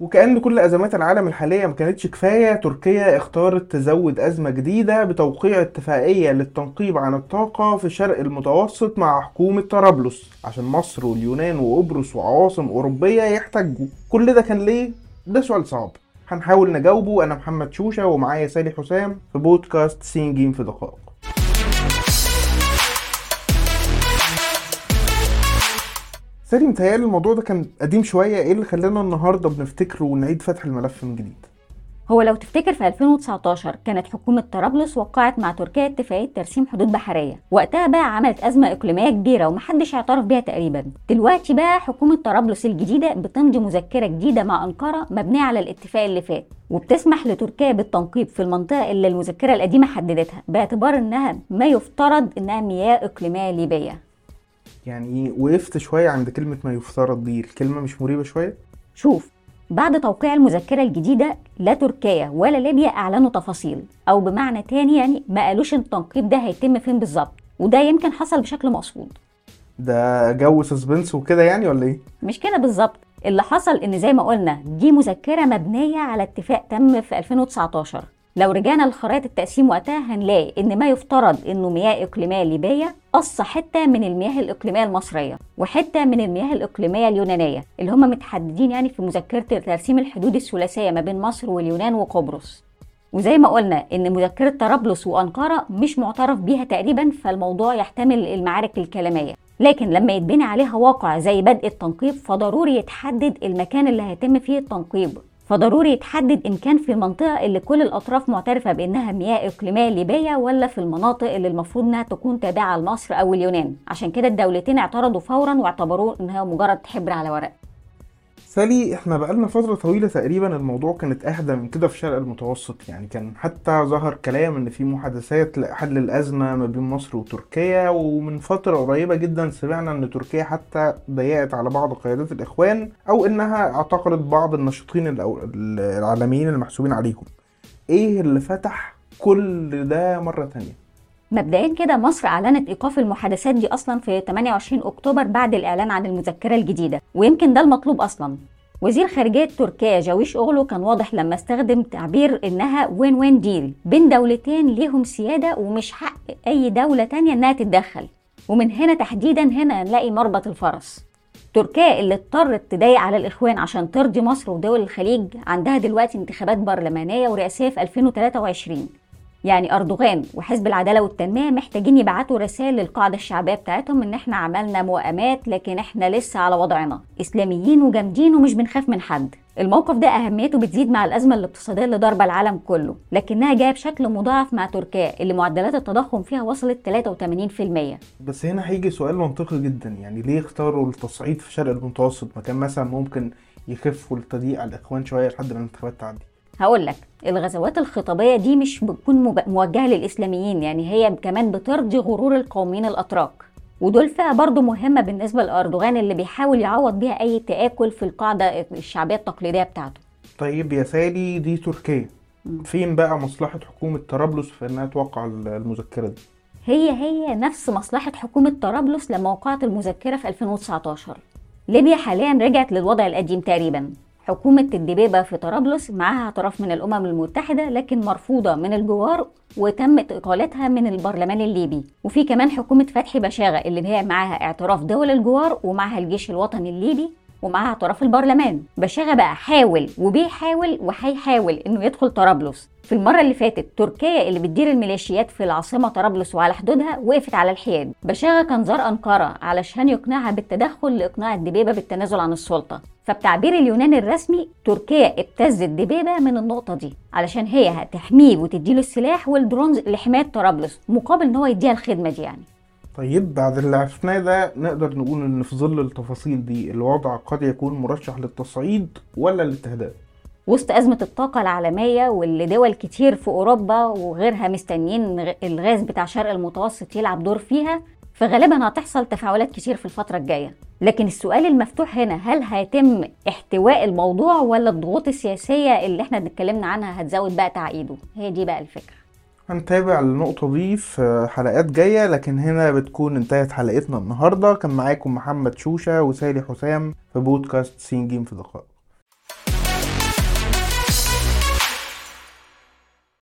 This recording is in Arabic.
وكأن كل أزمات العالم الحالية ما كانتش كفاية تركيا اختارت تزود أزمة جديدة بتوقيع اتفاقية للتنقيب عن الطاقة في الشرق المتوسط مع حكومة طرابلس عشان مصر واليونان وقبرص وعواصم أوروبية يحتجوا. كل ده كان ليه؟ ده سؤال صعب. هنحاول نجاوبه. أنا محمد شوشة ومعايا سالي حسام في بودكاست سين جيم في دقائق. سالي متهيألي الموضوع ده كان قديم شوية. إيه اللي خلانا النهاردة بنفتكره ونعيد فتح الملف من جديد؟ هو لو تفتكر في 2019 كانت حكومة طرابلس وقعت مع تركيا اتفاقية ترسيم حدود بحرية. وقتها بقى عملت أزمة إقليمية كبيرة ومحدش اعترف بيها تقريبا. دلوقتي بقى حكومة طرابلس الجديدة بتمضي مذكرة جديدة مع أنقرة مبنية على الاتفاق اللي فات. وبتسمح لتركيا بالتنقيب في المنطقة اللي المذكرة القديمة حددتها باعتبار إنها ما يفترض إنها مياه إقليمية ليبية. يعني وقفت شوية عند كلمة ما يفترض دي الكلمة مش مريبة شوية؟ شوف بعد توقيع المذكرة الجديدة لا تركيا ولا ليبيا أعلنوا تفاصيل أو بمعنى تاني يعني ما قالوش التنقيب ده هيتم فين بالظبط وده يمكن حصل بشكل مقصود. ده جو suspense وكده يعني ولا إيه؟ مش كده بالظبط اللي حصل إن زي ما قلنا دي مذكرة مبنية على اتفاق تم في 2019 لو رجعنا لخرائط التقسيم وقتها هنلاقي إن ما يفترض إنه مياه إقليمية ليبية قص حتة من المياه الإقليمية المصرية وحتة من المياه الإقليمية اليونانية اللي هم متحددين يعني في مذكرة ترسيم الحدود الثلاثية ما بين مصر واليونان وقبرص. وزي ما قلنا إن مذكرة طرابلس وأنقرة مش معترف بيها تقريبا فالموضوع يحتمل المعارك الكلامية. لكن لما يتبني عليها واقع زي بدء التنقيب فضروري يتحدد المكان اللي هيتم فيه التنقيب. فضروري يتحدد إن كان في المنطقة اللي كل الأطراف معترفة بأنها مياه إقليمية ليبية ولا في المناطق اللي المفروض إنها تكون تابعة لمصر أو اليونان. عشان كده الدولتين اعترضوا فورا واعتبروه إنها مجرد حبر على ورق. سالي إحنا بقالنا فترة طويلة تقريبا الموضوع كانت أهدى من كده في الشرق المتوسط. يعني كان حتى ظهر كلام إن في محادثات لحل الأزمة ما بين مصر وتركيا ومن فترة قريبة جدا سمعنا إن تركيا حتى ضيقت على بعض قيادات الإخوان أو إنها اعتقلت بعض الناشطين العالميين المحسوبين عليهم. إيه اللي فتح كل ده مرة تانية؟ مبدئيا كده مصر أعلنت إيقاف المحادثات دي أصلا في 28 أكتوبر بعد الإعلان عن المذكرة الجديدة ويمكن ده المطلوب أصلا. وزير خارجية تركيا جاويش أغلو كان واضح لما استخدم تعبير إنها وين وين ديل بين دولتين ليهم سيادة ومش حق أي دولة تانية إنها تتدخل. ومن هنا تحديدا هنا نلاقي مربط الفرس. تركيا اللي اضطرت تضايق على الإخوان عشان ترضي مصر ودول الخليج عندها دلوقتي انتخابات برلمانية ورئاسية في 2023 يعني أردوغان وحزب العدالة والتنمية محتاجين يبعتوا رسائل للقاعدة الشعبية بتاعتهم إن إحنا عملنا موائمات لكن إحنا لسه على وضعنا. إسلاميين وجامدين ومش بنخاف من حد. الموقف ده أهميته بتزيد مع الأزمة الاقتصادية اللي ضاربه العالم كله لكنها جاية بشكل مضاعف مع تركيا اللي معدلات التضخم فيها وصلت 83% بس هنا هيجي سؤال منطقي جدا يعني ليه اختاروا التصعيد في الشرق المتوسط؟ مكان مثلا ممكن يخفوا التضييق على الإخوان شوية لحد ما الانتخابات تعدي هقول لك الغزوات الخطابية دي مش بتكون موجهة للإسلاميين يعني هي كمان بترضي غرور القوميين الأتراك. ودول فئة برضه مهمة بالنسبة لأردوغان اللي بيحاول يعوض بيها أي تآكل في القاعدة الشعبية التقليدية بتاعته. طيب يا سالي دي تركيا. فين بقى مصلحة حكومة طرابلس في إنها توقع المذكرة دي؟ هي هي نفس مصلحة حكومة طرابلس لما وقعت المذكرة في 2019 ليبيا حاليا رجعت للوضع القديم تقريبا. حكومة الدبيبة في طرابلس معاها اعتراف من الأمم المتحدة لكن مرفوضة من الجوار وتمت إقالتها من البرلمان الليبي. وفي كمان حكومة فتحي بشاغة اللي هي معاها اعتراف دول الجوار ومعاها الجيش الوطني الليبي ومعاها اعتراف البرلمان. بشاغة بقى حاول وبيحاول وهيحاول إنه يدخل طرابلس. في المرة اللي فاتت تركيا اللي بتدير الميليشيات في العاصمة طرابلس وعلى حدودها وقفت على الحياد. بشاغة كان زار أنقرة علشان يقنعها بالتدخل لإقناع الدبيبة بالتنازل عن السلطة. فبتعبير اليونان الرسمي تركيا ابتزت دبيبة من النقطة دي علشان هي هتحميه وتديله السلاح والدرونز لحماية طرابلس مقابل إن هو يديها الخدمة دي يعني. طيب بعد اللي عرفناه ده نقدر نقول إن في ظل التفاصيل دي الوضع قد يكون مرشح للتصعيد ولا الاستهداف وسط أزمة الطاقة العالمية واللي دول كتير في أوروبا وغيرها مستنيين الغاز بتاع شرق المتوسط يلعب دور فيها فغالبا هتحصل تفاعلات كتير في الفترة الجاية. لكن السؤال المفتوح هنا هل هيتم احتواء الموضوع ولا الضغوط السياسية اللي إحنا اتكلمنا عنها هتزود بقى تعقيده؟ هي دي بقى الفكرة. هنتابع النقطة دي في حلقات جاية لكن هنا بتكون انتهت حلقتنا النهاردة. كان معاكم محمد شوشة وسالي حسام في بودكاست سين جيم في دقائق.